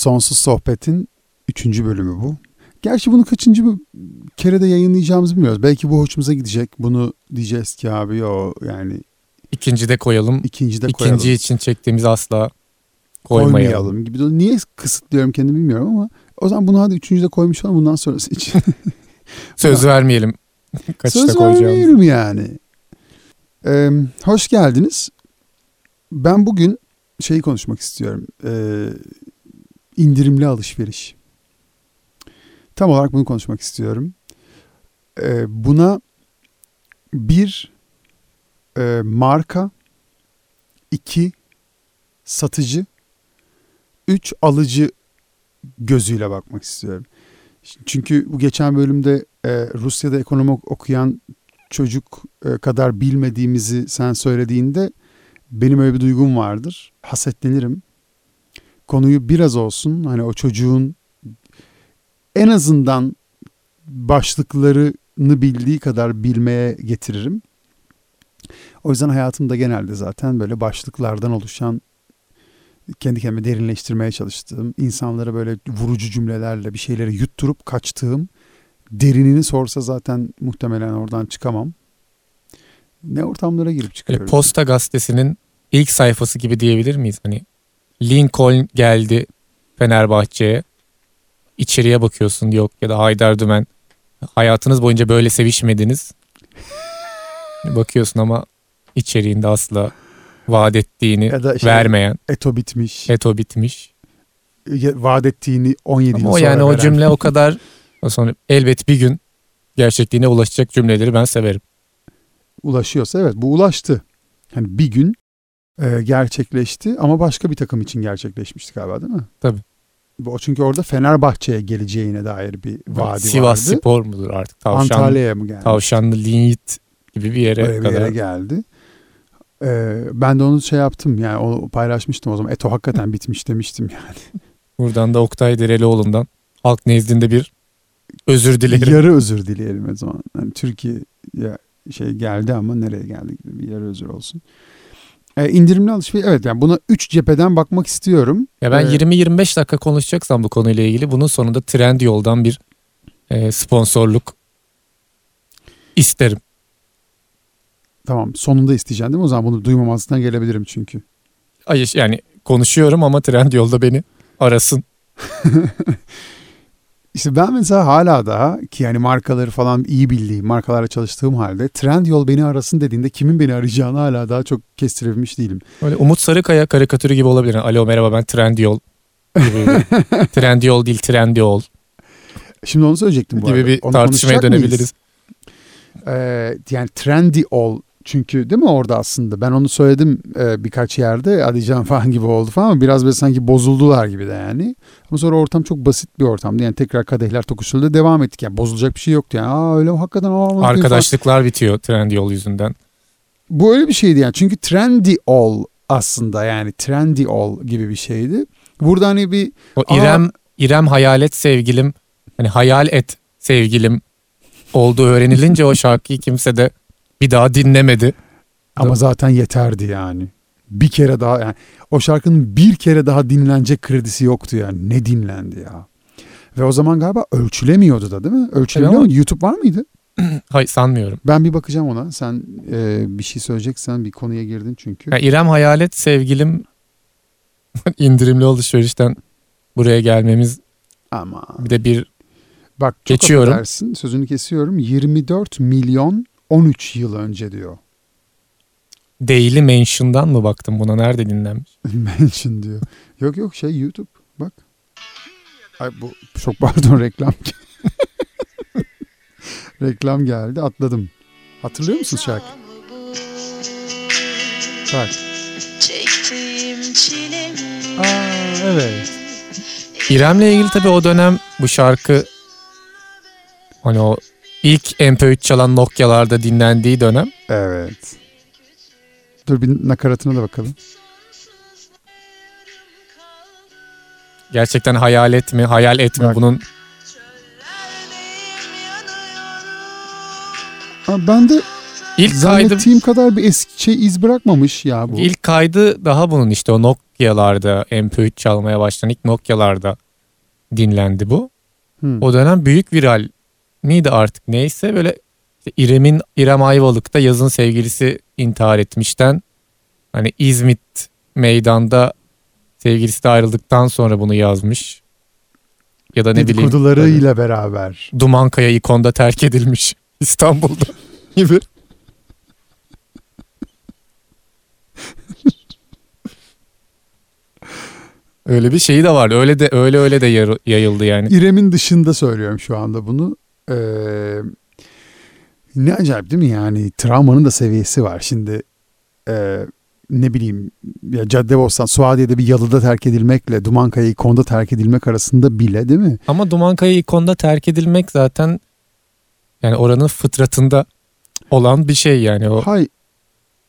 Sonsuz Sohbet'in üçüncü bölümü bu. Gerçi bunu kaçıncı kere de yayınlayacağımızı bilmiyoruz. Belki bu hoşumuza gidecek. Bunu diyeceğiz ki abi o yani İkinci de koyalım. ikinci de koyalım. İkinci için çektiğimiz asla koymayalım. koymayalım gibi. Niye kısıtlıyorum kendimi bilmiyorum ama o zaman bunu hadi üçüncü de koymuş olalım bundan sonrası için. Söz vermeyelim. Kaçta Söz vermeyelim yani. Ee, hoş geldiniz. Ben bugün şeyi konuşmak istiyorum. Ee, indirimli alışveriş. Tam olarak bunu konuşmak istiyorum. Ee, buna bir e, marka, iki satıcı, üç alıcı gözüyle bakmak istiyorum. Çünkü bu geçen bölümde e, Rusya'da ekonomi ok- okuyan çocuk e, kadar bilmediğimizi sen söylediğinde benim öyle bir duygum vardır. Hasetlenirim. Konuyu biraz olsun hani o çocuğun en azından başlıklarını bildiği kadar bilmeye getiririm. O yüzden hayatımda genelde zaten böyle başlıklardan oluşan kendi kendime derinleştirmeye çalıştığım, insanlara böyle vurucu cümlelerle bir şeyleri yutturup kaçtığım, derinini sorsa zaten muhtemelen oradan çıkamam. Ne ortamlara girip Böyle çıkıyoruz. Posta gazetesinin ilk sayfası gibi diyebilir miyiz? Hani Lincoln geldi Fenerbahçe'ye. İçeriye bakıyorsun yok ya da Haydar Dümen. Hayatınız boyunca böyle sevişmediniz. Bakıyorsun ama içeriğinde asla vaat ettiğini Ya da şey- vermeyen. Eto bitmiş. Eto bitmiş. Vaat ettiğini 17 yıl Ama o sonra yani o veren. cümle o kadar sonra elbet bir gün gerçekliğine ulaşacak cümleleri ben severim. ulaşıyorsa evet bu ulaştı. Hani bir gün e, gerçekleşti ama başka bir takım için gerçekleşmişti galiba değil mi? Tabii. Bu- Çünkü orada Fenerbahçe'ye geleceğine dair bir vaadi Sivas vardı. Spor mudur artık? Tavşan, Antalya'ya mı geldi? Tavşanlı Linyit gibi bir yere Öyle bir kadar. yere geldi. Ee, ben de onu şey yaptım yani onu paylaşmıştım o zaman. Eto hakikaten bitmiş demiştim yani. Buradan da Oktay Derelioğlu'ndan halk nezdinde bir özür dilerim. Yarı özür dileyelim o zaman. Yani Türkiye ya şey geldi ama nereye geldi gibi bir yarı özür olsun. Ee, indirimli alışveriş evet yani buna 3 cepheden bakmak istiyorum. Ya ben Ee, 20-25 dakika konuşacaksam bu konuyla ilgili bunun sonunda Trendyol'dan bir e, sponsorluk isterim. Tamam sonunda isteyeceğim değil mi? O zaman bunu duymamazlıktan gelebilirim çünkü. Ay, yani konuşuyorum ama Trendyol'da beni arasın. İşte ben mesela hala daha ki yani markaları falan iyi bildiğim markalarla çalıştığım halde Trendyol beni arasın dediğinde kimin beni arayacağını hala daha çok kestirebilmiş değilim. Böyle Umut Sarıkaya karikatürü gibi olabilir. Alo merhaba ben Trendyol. Gibi bir- Trendyol değil Trendyol Şimdi onu söyleyecektim bu gibi arada. bir Onu tartışmaya dönebiliriz. Ee, yani trendy ol çünkü değil mi orada aslında ben onu söyledim e, birkaç yerde Adican falan gibi oldu falan ama biraz böyle sanki bozuldular gibi de yani. Ama sonra ortam çok basit bir ortamdı yani tekrar kadehler tokuşuldu devam ettik yani bozulacak bir şey yoktu yani. Aa öyle hakikaten aa, falan. Arkadaşlıklar bitiyor Trendyol yüzünden. Bu öyle bir şeydi yani çünkü trendy ol aslında yani trendy ol gibi bir şeydi. Burada hani bir O Aa. İrem İrem hayalet sevgilim hani hayal et sevgilim olduğu öğrenilince o şarkıyı kimse de bir daha dinlemedi. ama Değil zaten yeterdi yani. Bir kere daha yani o şarkının bir kere daha dinlenecek kredisi yoktu yani. Ne dinlendi ya. Ve o zaman galiba ölçülemiyordu da değil mi? Ölçülemiyor Evet? YouTube var mıydı? Hayır sanmıyorum. Ben bir bakacağım ona. Sen e, bir şey söyleyeceksen bir konuya girdin çünkü. Ya İrem hayalet sevgilim indirimli alışverişten buraya gelmemiz Ama bir de bir bak çok Geçiyorum. affedersin, sözünü kesiyorum. 24 milyon 13 yıl önce diyor. Daily Mention'dan mı baktım buna nerede dinlenmiş? Mention diyor. Yok yok şey YouTube bak. Ay bu çok pardon reklam. reklam geldi atladım. Hatırlıyor musun şarkı? Bak. Aa evet. İrem'le ilgili tabii o dönem bu şarkı hani o ilk MP3 çalan Nokia'larda dinlendiği dönem Evet. Dur bir nakaratına da bakalım. gerçekten hayalet mi hayal et mi Bak. bunun Aa, ben de İlk kaydı kadar bir eski şey iz bırakmamış ya bu. ilk kaydı daha bunun işte o Nokia'larda MP3 çalmaya başlayan ilk Nokia'larda dinlendi bu. Hı. O dönem büyük viral miydi artık neyse böyle işte İrem'in İrem Ayvalık'ta yazın sevgilisi intihar etmişten hani İzmit meydanda sevgilisi de ayrıldıktan sonra bunu yazmış. Ya da ne bileyim Dedikodularıyla beraber. Dumankaya ikonda terk edilmiş İstanbul'da gibi. Öyle bir şeyi de vardı. Öyle de öyle öyle de yayıldı yani. İrem'in dışında söylüyorum şu anda bunu. Ee, ne acayip değil mi yani travmanın da seviyesi var. Şimdi e, ne bileyim ya Caddebostan Suadiye'de bir yalıda terk edilmekle Dumankaya ikonda terk edilmek arasında bile değil mi? Ama Dumankaya ikonda terk edilmek zaten yani oranın fıtratında olan bir şey yani o Hay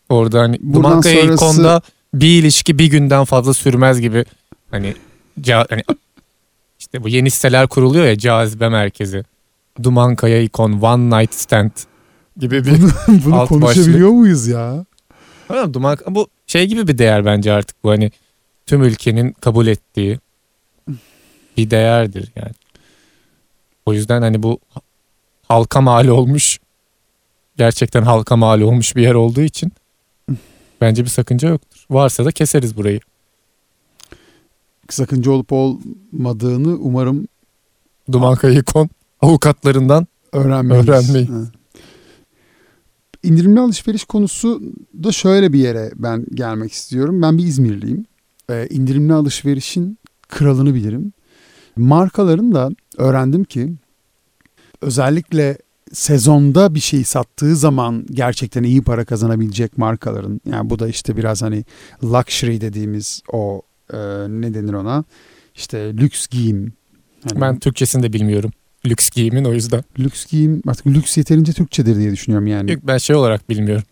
orada hani Dumankaya sonrası- ikonda bir ilişki bir günden fazla sürmez gibi hani, ca- hani işte bu yeni siteler kuruluyor ya cazibe merkezi. Dumankaya ikon one night stand gibi bir bunu, bunu Alt konuşabiliyor muyuz ya? Ama Duman bu şey gibi bir değer bence artık bu hani tüm ülkenin kabul ettiği bir değerdir yani. O yüzden hani bu halka mal olmuş gerçekten halka mal olmuş bir yer olduğu için bence bir sakınca yoktur. Varsa da keseriz burayı. Sakınca olup olmadığını umarım Duman Kayıkon avukatlarından öğrenmeyiz. Ha. İndirimli alışveriş konusu da şöyle bir yere ben gelmek istiyorum. Ben bir İzmirliyim. Ee, indirimli alışverişin kralını bilirim. Markaların da öğrendim ki özellikle sezonda bir şey sattığı zaman gerçekten iyi para kazanabilecek markaların yani bu da işte biraz hani luxury dediğimiz o e, ne denir ona işte lüks giyim. Hani ben Türkçesini de bilmiyorum. Lüks giyimin o yüzden. lüks giyim artık lüks yeterince Türkçedir diye düşünüyorum yani. Yok, ben şey olarak bilmiyorum.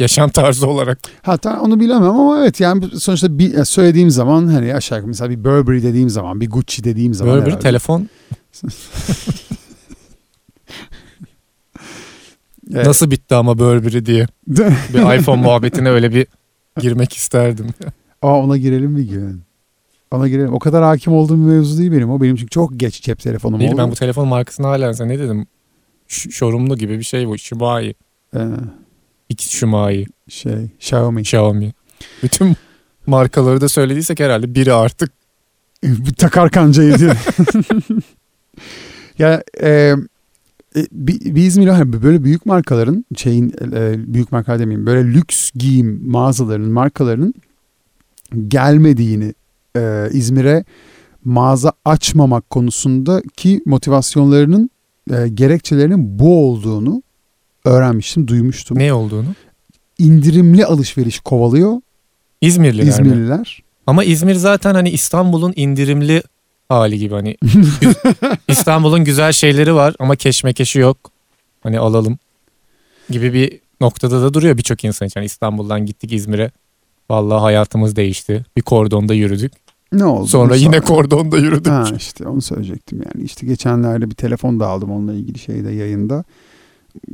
Yaşam tarzı olarak. Hatta onu bilemem ama evet yani sonuçta bir, söylediğim zaman hani aşağı yukarı mesela bir Burberry dediğim zaman bir Gucci dediğim zaman bir herhalde. telefon Evet. nasıl bitti ama Burberry diye. Bir iPhone muhabbetine öyle bir girmek isterdim. Aa ona girelim bir gün. Ona girelim. O kadar hakim olduğum bir mevzu değil benim. O benim çünkü çok geç cep telefonum Değil oldu. ben bu telefon markasını hala sen ne dedim? Ş- Showroom'lu gibi bir şey bu. Shumai. Ee, X Shumai. şey Xiaomi. Xiaomi. Bütün markaları da söylediysek herhalde biri artık. bir takar kancayı diye. ya e, e, İzmir'de hani böyle büyük markaların şeyin e, büyük marka demeyeyim böyle lüks giyim mağazalarının markalarının gelmediğini e, İzmir'e mağaza açmamak konusundaki motivasyonlarının e, gerekçelerinin bu olduğunu öğrenmiştim, duymuştum. Ne olduğunu. İndirimli alışveriş kovalıyor İzmirliler mi? İzmirliler. Ama İzmir zaten hani İstanbul'un indirimli hali gibi hani İstanbul'un güzel şeyleri var ama keşmekeşi yok. Hani alalım gibi bir noktada da duruyor birçok insan için. Hani İstanbul'dan gittik İzmir'e. Vallahi hayatımız değişti. Bir kordonda yürüdük. Ne oldu? Sonra yine kordonda yürüdük. Ha işte onu söyleyecektim yani. İşte geçenlerde bir telefon da aldım onunla ilgili şeyde yayında.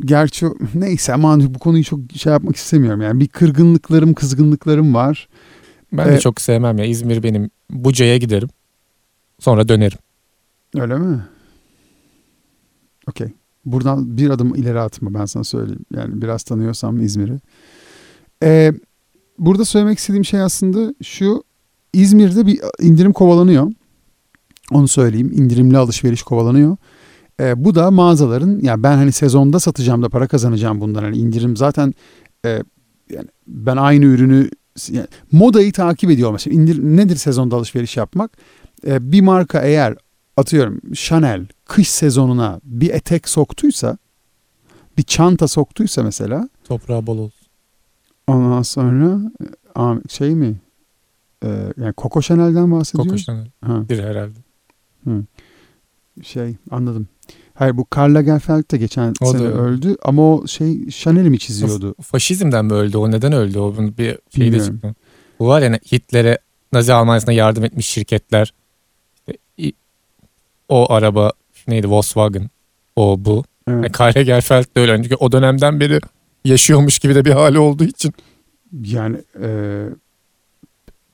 Gerçi neyse aman bu konuyu çok şey yapmak istemiyorum yani. Bir kırgınlıklarım, kızgınlıklarım var. Ben de Evet. çok sevmem ya. İzmir benim. Buca'ya giderim. Sonra dönerim. Öyle mi? Okey. Buradan bir adım ileri atma ben sana söyleyeyim. Yani biraz tanıyorsam İzmir'i. Ee, burada söylemek istediğim şey aslında şu. İzmir'de bir indirim kovalanıyor. Onu söyleyeyim. İndirimli alışveriş kovalanıyor. Ee, bu da mağazaların ya ben hani sezonda satacağım da para kazanacağım bundan. Hani indirim zaten e, yani ben aynı ürünü yani modayı takip ediyorum. Mesela indir, nedir sezonda alışveriş yapmak? Ee, bir marka eğer atıyorum Chanel kış sezonuna bir etek soktuysa bir çanta soktuysa mesela Toprağı bol olsun. ondan sonra e, şey mi Ee, yani Coco Chanel'den bahsediyoruz. Coco Chanel. Ha, Bir herhalde. şey anladım. Hayır bu Karl Lagerfeld de geçen O da sene öyle. öldü ama o şey Chanel'i mi çiziyordu? Faşizmden mi öldü? O neden öldü? O bunun bir şey de Bilmiyorum. çıktı. Bu var ya Hitler'e Nazi Almanya'sına yardım etmiş şirketler. İşte o araba neydi Volkswagen. O bu. Evet. Yani Karl Lagerfeld de öyle. Çünkü o dönemden beri yaşıyormuş gibi de bir hali olduğu için. Yani e,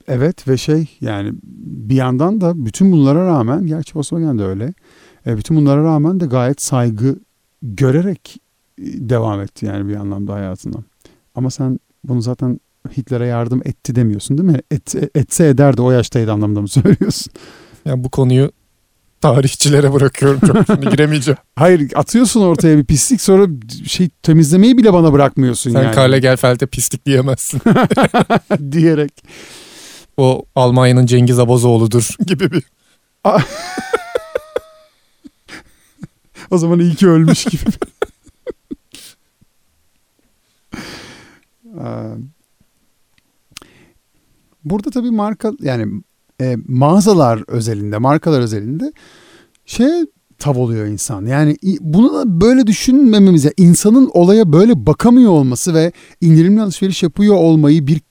evet ve şey yani bir yandan da bütün bunlara rağmen gerçi Volkswagen de öyle. E, bütün bunlara rağmen de gayet saygı görerek e, devam etti yani bir anlamda hayatına. Ama sen bunu zaten Hitler'e yardım etti demiyorsun değil mi? Et, etse ederdi o yaştaydı anlamda mı söylüyorsun? Yani bu konuyu tarihçilere bırakıyorum çok şimdi giremeyeceğim. Hayır atıyorsun ortaya bir pislik sonra şey temizlemeyi bile bana bırakmıyorsun Sen yani. Karl Lagerfeld'e pislik diyemezsin. diyerek. O Almanya'nın Cengiz Abazoğlu'dur gibi bir. O zaman iyi ki ölmüş gibi. Ee, Burada tabii marka yani e, mağazalar özelinde, markalar özelinde şey tav oluyor insan. Yani bunu da böyle düşünmememiz, yani insanın olaya böyle bakamıyor olması ve indirimli alışveriş yapıyor olmayı bir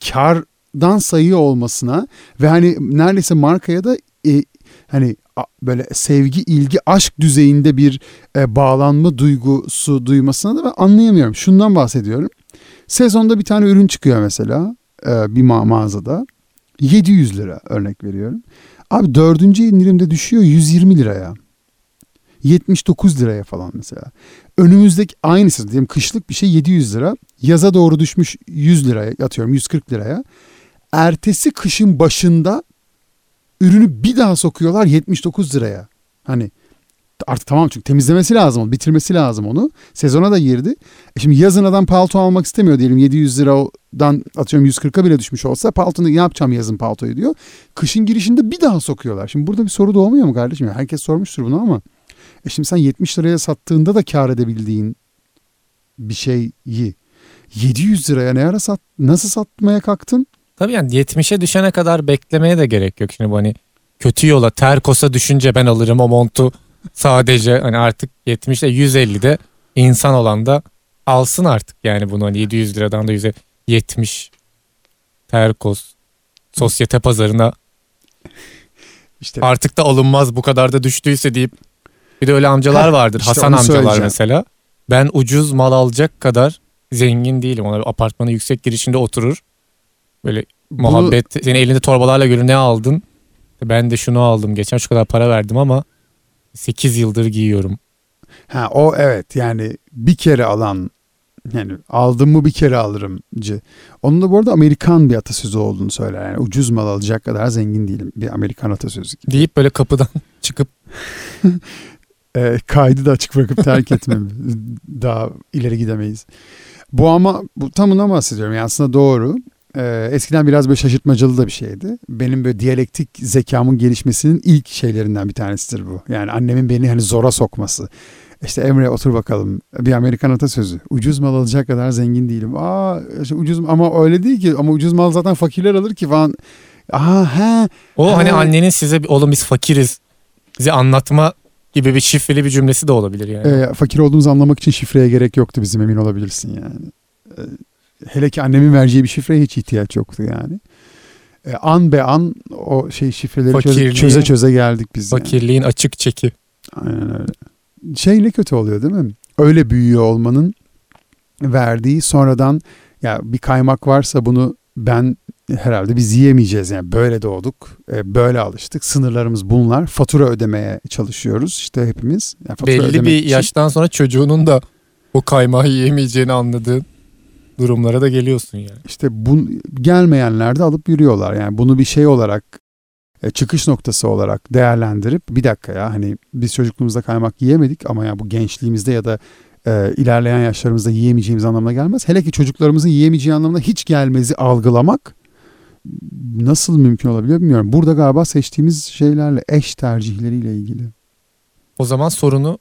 kardan sayıyor olmasına ve hani neredeyse markaya da e, hani böyle sevgi, ilgi, aşk düzeyinde bir e, bağlanma duygusu duymasına da ben anlayamıyorum. Şundan bahsediyorum. Sezonda bir tane ürün çıkıyor mesela e, bir ma- mağazada. 700 lira örnek veriyorum. Abi dördüncü indirimde düşüyor 120 liraya. 79 liraya falan mesela. Önümüzdeki aynısı diyelim kışlık bir şey 700 lira. Yaza doğru düşmüş 100 liraya atıyorum 140 liraya. Ertesi kışın başında ürünü bir daha sokuyorlar 79 liraya. Hani artık tamam çünkü temizlemesi lazım onu, bitirmesi lazım onu. Sezona da girdi. E şimdi yazın adam palto almak istemiyor diyelim 700 liradan atıyorum 140'a bile düşmüş olsa paltonu ne yapacağım yazın paltoyu diyor. Kışın girişinde bir daha sokuyorlar. Şimdi burada bir soru doğmuyor mu kardeşim? Herkes sormuştur bunu ama. E şimdi sen 70 liraya sattığında da kar edebildiğin bir şeyi 700 liraya ne ara sat, nasıl satmaya kalktın? Tabii yani 70'e düşene kadar beklemeye de gerek yok. Şimdi bu hani kötü yola terkosa düşünce ben alırım o montu sadece. Hani artık 70'de 150'de insan olan da alsın artık yani bunu. Hani 700 liradan da 100'e 70 terkos sosyete pazarına İşte artık da alınmaz bu kadar da düştüyse deyip bir de öyle amcalar vardır. işte Hasan amcalar mesela. Ben ucuz mal alacak kadar zengin değilim. Ona apartmanın yüksek girişinde oturur böyle muhabbet senin elinde torbalarla görür ne aldın ben de şunu aldım geçen şu kadar para verdim ama 8 yıldır giyiyorum Ha o evet yani bir kere alan yani aldım mı bir kere alırımcı. Onun da bu arada Amerikan bir atasözü olduğunu söyler. Yani ucuz mal alacak kadar zengin değilim. Bir Amerikan atasözü gibi. deyip böyle kapıdan çıkıp Ee, kaydı da açık bırakıp terk etmem. Daha ileri gidemeyiz. Bu ama bu tamına bahsediyorum. Yani aslında doğru. Ee, eskiden biraz böyle şaşırtmacalı da bir şeydi. Benim böyle diyalektik zekamın gelişmesinin ilk şeylerinden bir tanesidir bu. Yani annemin beni hani zora sokması. İşte Emre otur bakalım bir Amerikan atasözü. Ucuz mal alacak kadar zengin değilim. Aa işte ucuz ama öyle değil ki ama ucuz mal zaten fakirler alır ki falan. Aha he o hani Ha. annenin size oğlum biz fakiriz bize anlatma gibi bir şifreli bir cümlesi de olabilir yani. Ee, fakir olduğumuzu anlamak için şifreye gerek yoktu bizim emin olabilirsin yani. Ee, hele ki annemin vereceği bir şifreye hiç ihtiyaç yoktu yani. Ee, an be an o şey şifreleri çöze, Fakirliğin- çöze çöze geldik biz. yani. Fakirliğin açık çeki. Aynen öyle. Şey ne kötü oluyor değil mi? Öyle büyüyor olmanın verdiği sonradan ya bir kaymak varsa bunu ben herhalde biz yiyemeyeceğiz yani böyle doğduk e, böyle alıştık sınırlarımız bunlar fatura ödemeye çalışıyoruz işte hepimiz Yani Belli bir için- yaştan sonra çocuğunun da o kaymağı yiyemeyeceğini anladığın durumlara da geliyorsun yani. İşte bu gelmeyenler de alıp yürüyorlar. Yani bunu bir şey olarak e, çıkış noktası olarak değerlendirip bir dakika ya hani biz çocukluğumuzda kaymak yiyemedik ama ya bu gençliğimizde ya da e, ilerleyen yaşlarımızda yiyemeyeceğimiz anlamına gelmez. Hele ki çocuklarımızın yiyemeyeceği anlamına hiç gelmezi algılamak nasıl mümkün olabiliyor bilmiyorum. Burada galiba seçtiğimiz şeylerle eş tercihleriyle ilgili. O zaman sorunu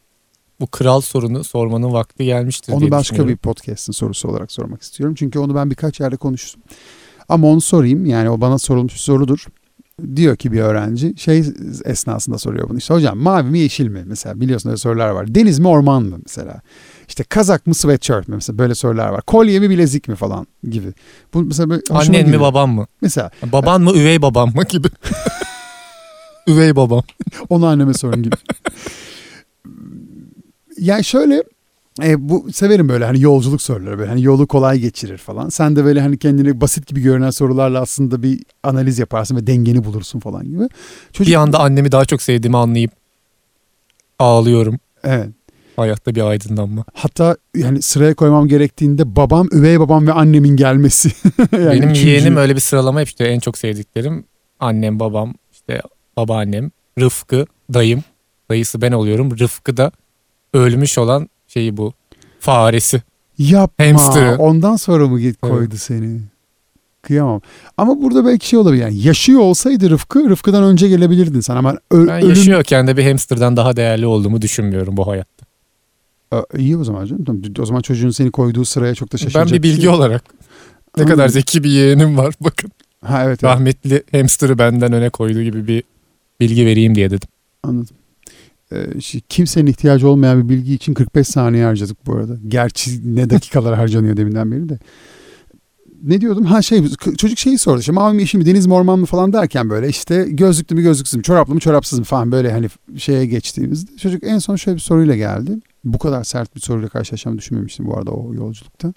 bu kral sorunu sormanın vakti gelmiştir Onu diye başka düşünüyorum. bir podcast'in sorusu olarak sormak istiyorum. Çünkü onu ben birkaç yerde konuştum. Ama onu sorayım. Yani o bana sorulmuş bir sorudur. Diyor ki bir öğrenci şey esnasında soruyor bunu. İşte hocam mavi mi yeşil mi? Mesela biliyorsun öyle sorular var. Deniz mi orman mı mesela? İşte kazak mı sweatshirt mi? Mesela böyle sorular var. Kolye mi bilezik mi falan gibi. Bu mesela böyle Annen mi gidiyor. baban mı? Mesela Baban mı üvey babam mı gibi. üvey babam. onu anneme sorun gibi. Yani şöyle E, bu severim böyle hani yolculuk soruları böyle hani yolu kolay geçirir falan. Sen de böyle hani kendini basit gibi görünen sorularla aslında bir analiz yaparsın ve dengeni bulursun falan gibi. Çocuk, Bir anda annemi daha çok sevdiğimi anlayıp ağlıyorum. Evet. Hayatta bir aydınlanma. Hatta yani sıraya koymam gerektiğinde babam, üvey babam ve annemin gelmesi. Yani Benim üçüncü- yeğenim öyle bir sıralama hep işte en çok sevdiklerim. Annem, babam, işte babaannem, Rıfkı, dayım. Dayısı ben oluyorum. Rıfkı da ölmüş olan şeyi bu. Faresi. Yapma. Hamster'ı. Ondan sonra mı git koydu seni? Kıyamam. Ama burada belki şey olabilir yani yaşıyor olsaydı Rıfkı, Rıfkı'dan önce gelebilirdin sen ama ö- Ben ölüm... yaşıyorken de bir hamsterdan daha değerli olduğumu düşünmüyorum bu hayatta. Aa, iyi o zaman canım. Tamam, O zaman çocuğun seni koyduğu sıraya çok da Ben şaşıracak. bir bilgi şey olarak ne Anladım. kadar zeki bir yeğenim var. Bakın Ha evet, evet rahmetli hamster'ı benden öne koyduğu gibi bir bilgi vereyim diye dedim. anladım. Ee, kimsenin ihtiyacı olmayan bir bilgi için 45 saniye harcadık bu arada. Gerçi ne dakikalar harcanıyor deminden beri de. Ne diyordum? Ha şey çocuk şeyi sordu. İşte mavi mi yeşil mi deniz mi orman mı falan derken böyle işte gözlüklü mü gözlüksüz mü çoraplı mı çorapsız mı falan böyle hani şeye geçtiğimizde çocuk en son şöyle bir soruyla geldi. Bu kadar sert bir soruyla karşılaşacağımı düşünmemiştim bu arada o yolculukta.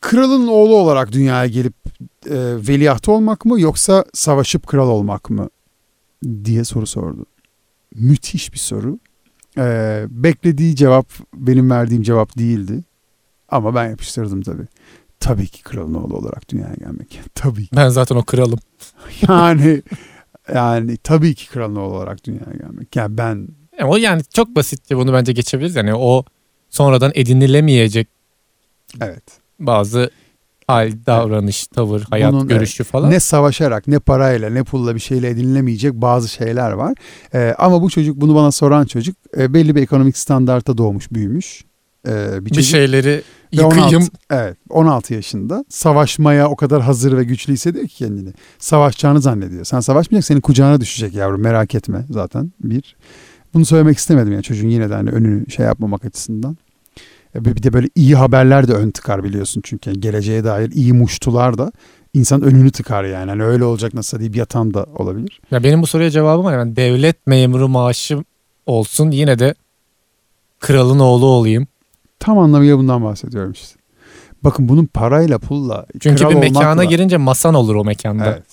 Kralın oğlu olarak dünyaya gelip e, veliahtı olmak mı yoksa savaşıp kral olmak mı diye soru sordu. Müthiş bir soru. Ee, beklediği cevap benim verdiğim cevap değildi. Ama ben yapıştırdım tabii. Tabii ki kralın oğlu olarak dünyaya gelmek. Tabii ki. Ben zaten o kralım. Yani yani tabii ki kralın oğlu olarak dünyaya gelmek. Yani ben O yani çok basitçe bunu bence geçebiliriz. Yani o sonradan edinilemeyecek evet. bazı hal, davranış, tavır, hayat Bunun, görüşü falan. Ne savaşarak ne parayla ne pulla bir şeyle edinilemeyecek bazı şeyler var. Ee, ama bu çocuk bunu bana soran çocuk e, belli bir ekonomik standarta doğmuş büyümüş. Ee, bir bir çocuk. şeyleri Ve 16 yıkayım. evet 16 yaşında savaşmaya o kadar hazır ve güçlü hissediyor ki kendini. Savaşacağını zannediyor. Sen savaşmayacak senin kucağına düşecek yavrum merak etme zaten bir. Bunu söylemek istemedim yani çocuğun yine de hani önünü şey yapmamak açısından. E, Bir de böyle iyi haberler de ön tıkar biliyorsun çünkü yani geleceğe dair iyi muştular da insan önünü tıkar yani. Hani öyle olacak nasıl deyip yatan da olabilir. Ya benim bu soruya cevabım var. Ben devlet memuru maaşım olsun yine de kralın oğlu olayım. Tam anlamıyla bundan bahsediyorum işte. Bakın bunun parayla pulla Çünkü bir mekana olmakla- girince masan olur o mekanda. Evet.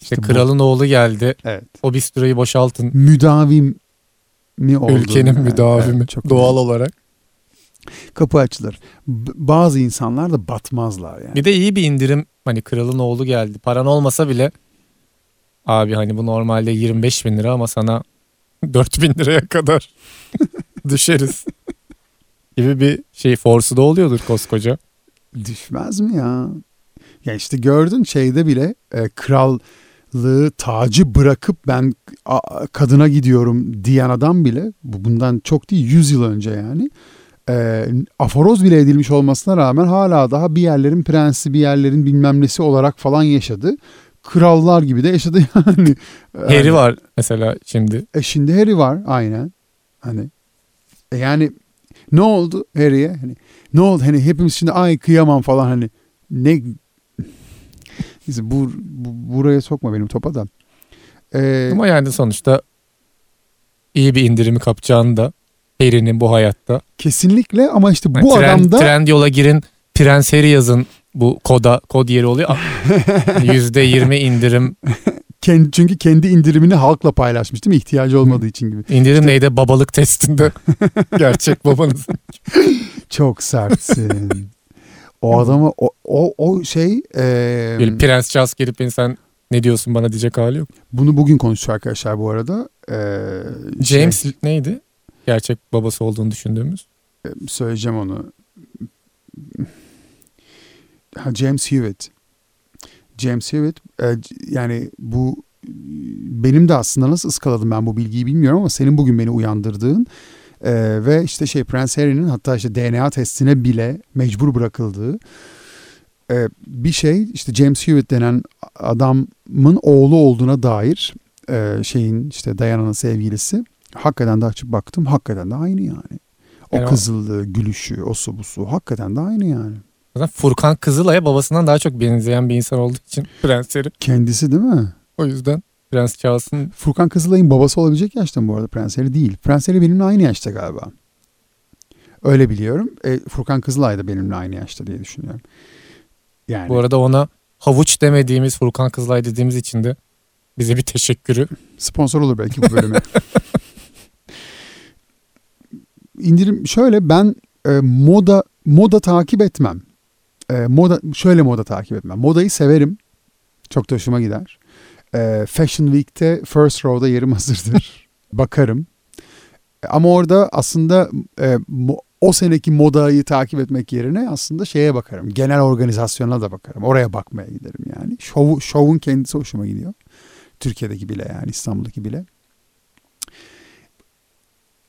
İşte bu. kralın oğlu geldi. Evet. O bistroyu boşaltın. Müdavim mi oldu? Ülkenin Yani, müdavimi. evet, çok doğal önemli. olarak. Kapı açılır. B- bazı insanlar da batmazlar yani. Bir de iyi bir indirim. Hani kralın oğlu geldi. Paran olmasa bile abi hani bu normalde 25 bin lira ama sana 4 bin liraya kadar düşeriz. gibi bir şey forsu da oluyordur koskoca. Düşmez mi ya? Ya işte gördün şeyde bile e, krallığı tacı bırakıp ben a- kadına gidiyorum diyen adam bile bu bundan çok değil 100 yıl önce yani e, aforoz bile edilmiş olmasına rağmen hala daha bir yerlerin prensi bir yerlerin bilmem nesi olarak falan yaşadı. Krallar gibi de yaşadı yani. Harry Yani- var mesela şimdi. E şimdi Harry var aynen. Hani e yani ne oldu Harry'e? Hani ne oldu? Hani hepimiz şimdi ay kıyamam falan hani ne Neyse bu, bu- buraya sokma benim topa da. Ee, Ama yani sonuçta iyi bir indirimi kapacağını da Harry'nin bu hayatta. kesinlikle ama işte bu Yani trend, adamda trend yola girin Prens Harry yazın bu koda kod yeri oluyor. %20 indirim. kendi, çünkü kendi indirimini halkla paylaşmış değil mi? İhtiyacı olmadığı için gibi. İndirim neydi? Babalık testinde. Gerçek babanız. Çok sertsin. o adamı o, o, o şey e, Böyle Prens Charles gelip sen ne diyorsun bana diyecek hali yok. bunu bugün konuşuyor arkadaşlar bu arada. Ee, şey- James neydi? Gerçek babası olduğunu düşündüğümüz. söyleyeceğim onu. James Hewitt. James Hewitt e, yani bu benim de aslında nasıl ıskaladım ben bu bilgiyi bilmiyorum ama senin bugün beni uyandırdığın e, ve işte şey Prince Harry'nin hatta işte DNA testine bile mecbur bırakıldığı e, bir şey işte James Hewitt denen adamın oğlu olduğuna dair e, şeyin işte Diana'nın sevgilisi hakikaten de açıp baktım hakikaten de aynı yani. O Yani kızıllığı, gülüşü, o su bu su hakikaten de aynı yani. Zaten Furkan Kızılay'a babasından daha çok benzeyen bir insan olduğu için Prens Harry. Kendisi değil mi? O yüzden Prens Charles'ın Furkan Kızılay'ın babası olabilecek yaşta mı bu arada Prens Harry değil. Prens Harry benimle aynı yaşta galiba. Öyle biliyorum. E, Furkan Kızılay da benimle aynı yaşta diye düşünüyorum. Yani Bu arada ona havuç demediğimiz Furkan Kızılay dediğimiz için de bize bir teşekkürü. sponsor olur belki bu bölüme. İndirim şöyle ben e, moda moda takip etmem. E, moda şöyle moda takip etmem. Modayı severim. Çok da hoşuma gider. E, Fashion Week'te First Row'da yerim hazırdır. Bakarım. E, Ama orada aslında e, o seneki modayı takip etmek yerine aslında şeye bakarım. Genel organizasyona da bakarım. Oraya bakmaya giderim yani. Şovu, şovun kendisi hoşuma gidiyor. Türkiye'deki bile yani İstanbul'daki bile.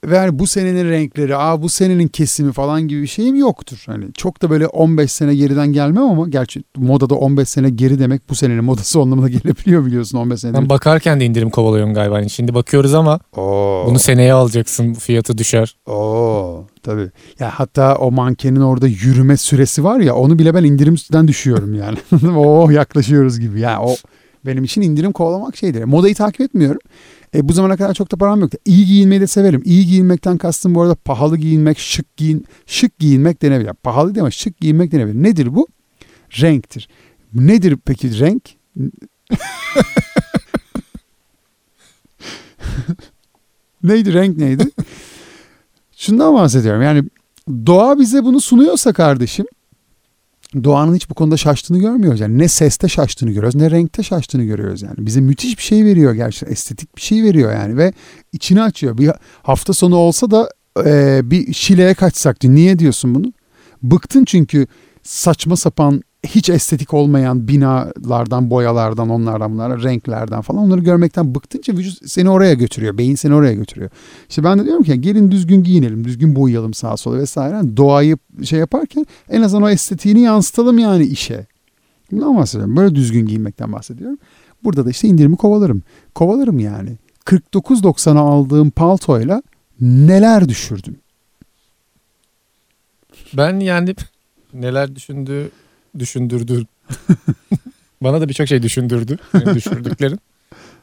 Ve yani bu senenin renkleri, aa bu senenin kesimi falan gibi bir şeyim yoktur. Hani çok da böyle 15 sene geriden gelmem ama gerçi modada 15 sene geri demek bu senenin modası anlamına gelebiliyor biliyorsun 15 sene. Ben bakarken de indirim kovalıyorsun galiba. Hani şimdi bakıyoruz ama Oo. bunu seneye alacaksın. Fiyatı düşer. Oo tabii. Ya hatta o mankenin orada yürüme süresi var ya onu bile ben indirimden düşüyorum yani. Oo yaklaşıyoruz gibi. Yani o benim için indirim kovalamak şeydir. Modayı takip etmiyorum. E, bu zamana kadar çok da param yoktu. İyi giyinmeyi de severim. İyi giyinmekten kastım bu arada pahalı giyinmek, şık giyin, şık giyinmek denebilir. Pahalı değil ama şık giyinmek denebilir. Nedir bu? Renktir. Nedir peki renk? neydi renk neydi? Şundan bahsediyorum. Yani doğa bize bunu sunuyorsa kardeşim doğanın hiç bu konuda şaştığını görmüyoruz. Yani ne seste şaştığını görüyoruz ne renkte şaştığını görüyoruz yani. Bize müthiş bir şey veriyor gerçekten. Estetik bir şey veriyor yani ve içini açıyor. Bir hafta sonu olsa da e, bir Şile'ye kaçsak diyor. Niye diyorsun bunu? Bıktın çünkü saçma sapan hiç estetik olmayan binalardan, boyalardan, onlardan bunlara, renklerden falan onları görmekten bıktınca vücut seni oraya götürüyor. Beyin seni oraya götürüyor. İşte ben de diyorum ki gelin düzgün giyinelim, düzgün boyayalım sağa sola vesaire. Yani doğayı şey yaparken en azından o estetiğini yansıtalım yani işe. Bundan bahsediyorum. Böyle düzgün giyinmekten bahsediyorum. Burada da işte indirimi kovalarım. Kovalarım yani. 49.90'a aldığım paltoyla neler düşürdüm. Ben yani neler düşündüğü düşündürdü. Bana da birçok şey düşündürdü. Benim düşürdüklerin.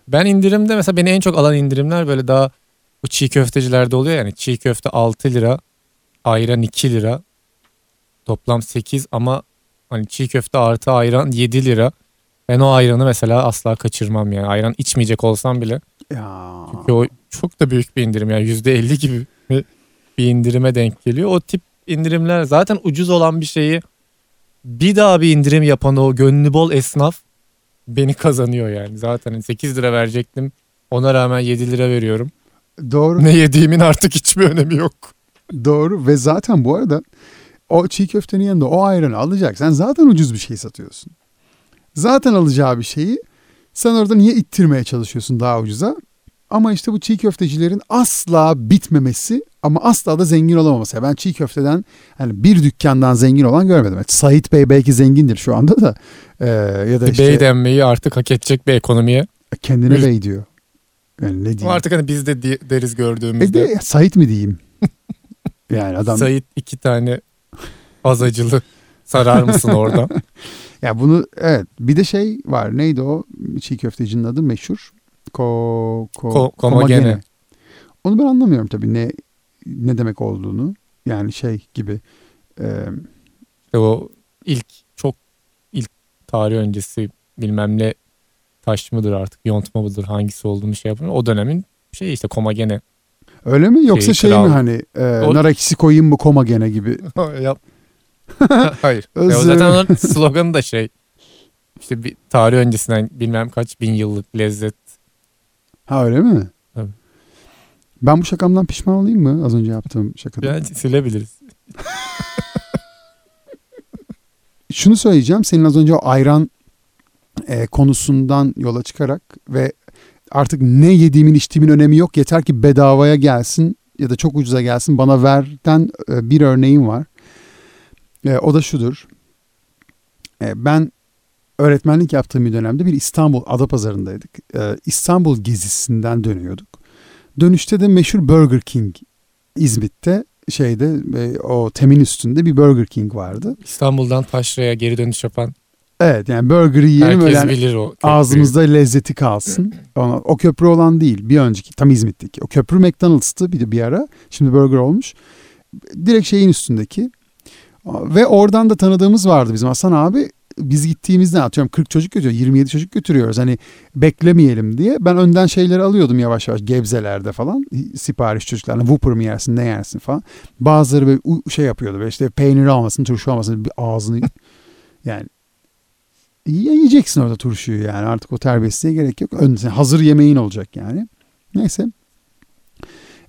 Ben indirimde mesela beni en çok alan indirimler böyle daha bu çiğ köftecilerde oluyor yani çiğ köfte 6 lira, ayran 2 lira. Toplam 8 ama hani çiğ köfte artı ayran 7 lira. Ben o ayranı mesela asla kaçırmam yani. Ayran içmeyecek olsam bile. Ya. Çünkü o çok da büyük bir indirim yani %50 gibi bir indirime denk geliyor. O tip indirimler zaten ucuz olan bir şeyi bir daha bir indirim yapan o gönlü bol esnaf beni kazanıyor yani. Zaten 8 lira verecektim. Ona rağmen 7 lira veriyorum. Doğru. Ne yediğimin artık hiçbir önemi yok. Doğru ve zaten bu arada o çiğ köftenin yanında o ayranı alacak. Sen zaten ucuz bir şey satıyorsun. Zaten alacağı bir şeyi sen orada niye ittirmeye çalışıyorsun daha ucuza? Ama işte bu çiğ köftecilerin asla bitmemesi ama asla da zengin olamaması. Ben çiğ köfteden hani bir dükkandan zengin olan görmedim. Evet, Sait Bey belki zengindir şu anda da. Ee, ya da işte Bey denmeyi artık hak edecek bir ekonomiye. kendine bey diyor. Yani ne diyeyim? artık hani biz de deriz E gördüğümüzde. de Sait mi diyeyim? Yani adam Sait iki tane azacılı sarar mısın orada? Ya bunu evet bir de şey var neydi o çiğ köftecinin adı meşhur ko, ko, Ko- komagene. Onu ben anlamıyorum tabii ne ne demek olduğunu. Yani şey gibi e, İşte o ilk çok ilk tarih öncesi bilmem ne taş mıdır artık yontma mıdır hangisi olduğunu şey yapın. O dönemin şey işte komagene. öyle mi yoksa Şey, şey mi hani e, O- nar ekşisi koyayım mı komagene gibi. Yap. Hayır. E, o zaten onun sloganı da şey işte bir tarih öncesinden bilmem kaç bin yıllık lezzet. Ha öyle mi? Tabii. Ben bu şakamdan pişman olayım mı az önce yaptığım şakadan? Bence silebiliriz. şunu söyleyeceğim. Senin az önce o ayran e, konusundan yola çıkarak ve artık ne yediğimin içtiğimin önemi yok. Yeter ki bedavaya gelsin ya da çok ucuza gelsin bana verden e, bir örneğim var. E, o da şudur. E, ben öğretmenlik yaptığım bir dönemde bir İstanbul Adapazarı'ndaydık. E, İstanbul gezisinden dönüyorduk. Dönüşte de meşhur Burger King İzmit'te şeyde e, o temin üstünde bir Burger King vardı. İstanbul'dan Taşra'ya geri dönüş yapan Evet yani burger'ı yiyelim herkes öyle bilir o. köprüyü. ağzımızda lezzeti kalsın. Ona, o köprü olan değil bir önceki tam İzmit'teki. O köprü McDonald's'tı bir bir ara. Şimdi burger olmuş. direkt şeyin üstündeki. Ve oradan da tanıdığımız vardı bizim Hasan abi. Biz gittiğimizde atıyorum 40 çocuk götürüyor, 27 çocuk götürüyoruz. Hani beklemeyelim diye. Ben önden şeyleri alıyordum yavaş yavaş gebzelerde falan. Sipariş çocuklarına Whopper mı yersin ne yersin falan. Bazıları böyle şey yapıyordu. Böyle işte peynir almasın, turşu almasın bir ağzını yani yiyeceksin orada turşuyu yani artık o terbiyesizliğe gerek yok. Ön, hazır yemeğin olacak yani. Neyse.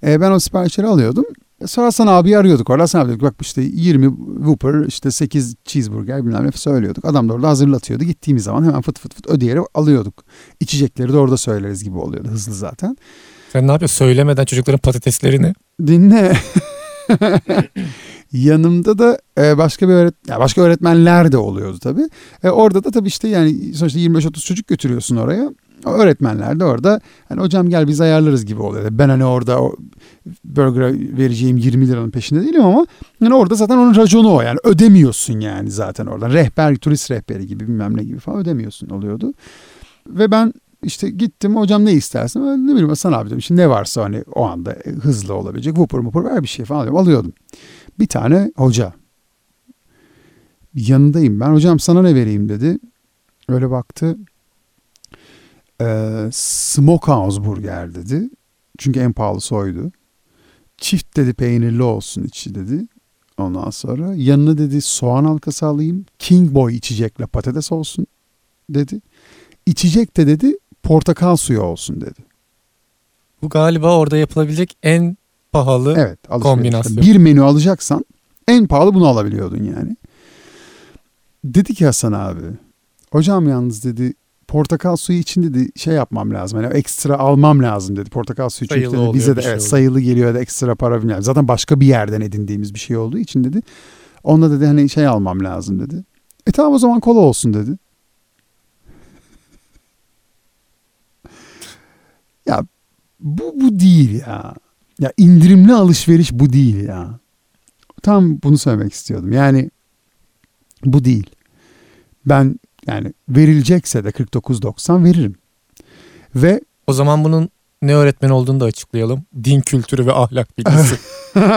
E, ben o siparişleri alıyordum. Sonra Hasan abi arıyorduk orada. Hasan abi dedik bak işte 20 Whopper işte 8 cheeseburger bilmem ne söylüyorduk. Adam da orada hazırlatıyordu. Gittiğimiz zaman hemen fıt fıt fıt ödeyerek alıyorduk. İçecekleri de orada söyleriz gibi oluyordu hızlı zaten. Sen ne yapıyorsun? Söylemeden çocukların patateslerini. Dinle. Yanımda da e, başka bir öğret ya başka öğretmenler de oluyordu tabii. E, orada da tabii işte yani sonuçta 25-30 çocuk götürüyorsun oraya. Öğretmenler de orada hani hocam gel biz ayarlarız gibi oluyor. Ben hani orada o burger'a vereceğim 20 liranın peşinde değilim ama yani orada zaten onun raconu o yani ödemiyorsun yani zaten oradan. Rehber, turist rehberi gibi bilmem ne gibi falan ödemiyorsun oluyordu. Ve ben işte gittim hocam ne istersin? Ben ne bileyim Hasan abi dedim. Şimdi ne varsa hani o anda hızlı olabilecek. Vupur mupur ver bir şey falan diyorum. Alıyordum. Bir tane hoca. Yanındayım ben. Hocam sana ne vereyim dedi. Öyle baktı. Ee, Smokehouse burger dedi. Çünkü en pahalısı oydu. Çift dedi peynirli olsun içi dedi. Ondan sonra yanına dedi soğan halkası alayım. King Boy içecekle patates olsun dedi. İçecek de dedi portakal suyu olsun dedi. Bu galiba orada yapılabilecek en pahalı. Evet alışveriş. Kombinasyon. Bir menü alacaksan en pahalı bunu alabiliyordun yani. Dedi ki Hasan abi. Hocam yalnız dedi portakal suyu için dedi şey yapmam lazım. Yani ekstra almam lazım dedi. Portakal suyu çünkü Sayılı dedi, bize de şey evet, sayılı geliyor ya da ekstra para bilmem. Zaten başka bir yerden edindiğimiz bir şey olduğu için dedi. Onda dedi hani şey almam lazım dedi. E tamam o zaman kola olsun dedi. ya bu bu değil ya. Ya indirimli alışveriş bu değil ya. Tam bunu söylemek istiyordum. Yani bu değil. Ben yani verilecekse de 49.90 veririm. Ve O zaman bunun ne öğretmen olduğunu da açıklayalım. Din kültürü ve ahlak bilgisi.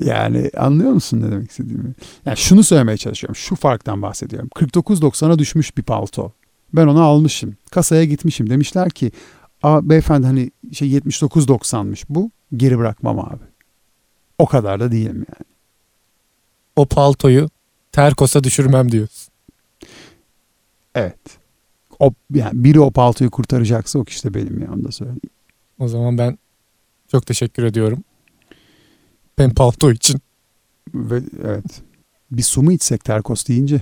yani anlıyor musun ne demek istediğimi? Yani şunu söylemeye çalışıyorum. Şu farktan bahsediyorum. 49.90'a düşmüş bir palto. Ben onu almışım. Kasaya gitmişim. Demişler ki Aa, beyefendi hani şey 79.90'mış bu. Geri bırakmam abi. O kadar da değilim yani. O paltoyu terkosa düşürmem diyorsun. Evet. O, yani biri o paltoyu kurtaracaksa o kişi de benim ya onu da söyleyeyim. O zaman ben çok teşekkür ediyorum. Ben palto için. Ve evet. Bir su mu içsek terkos deyince?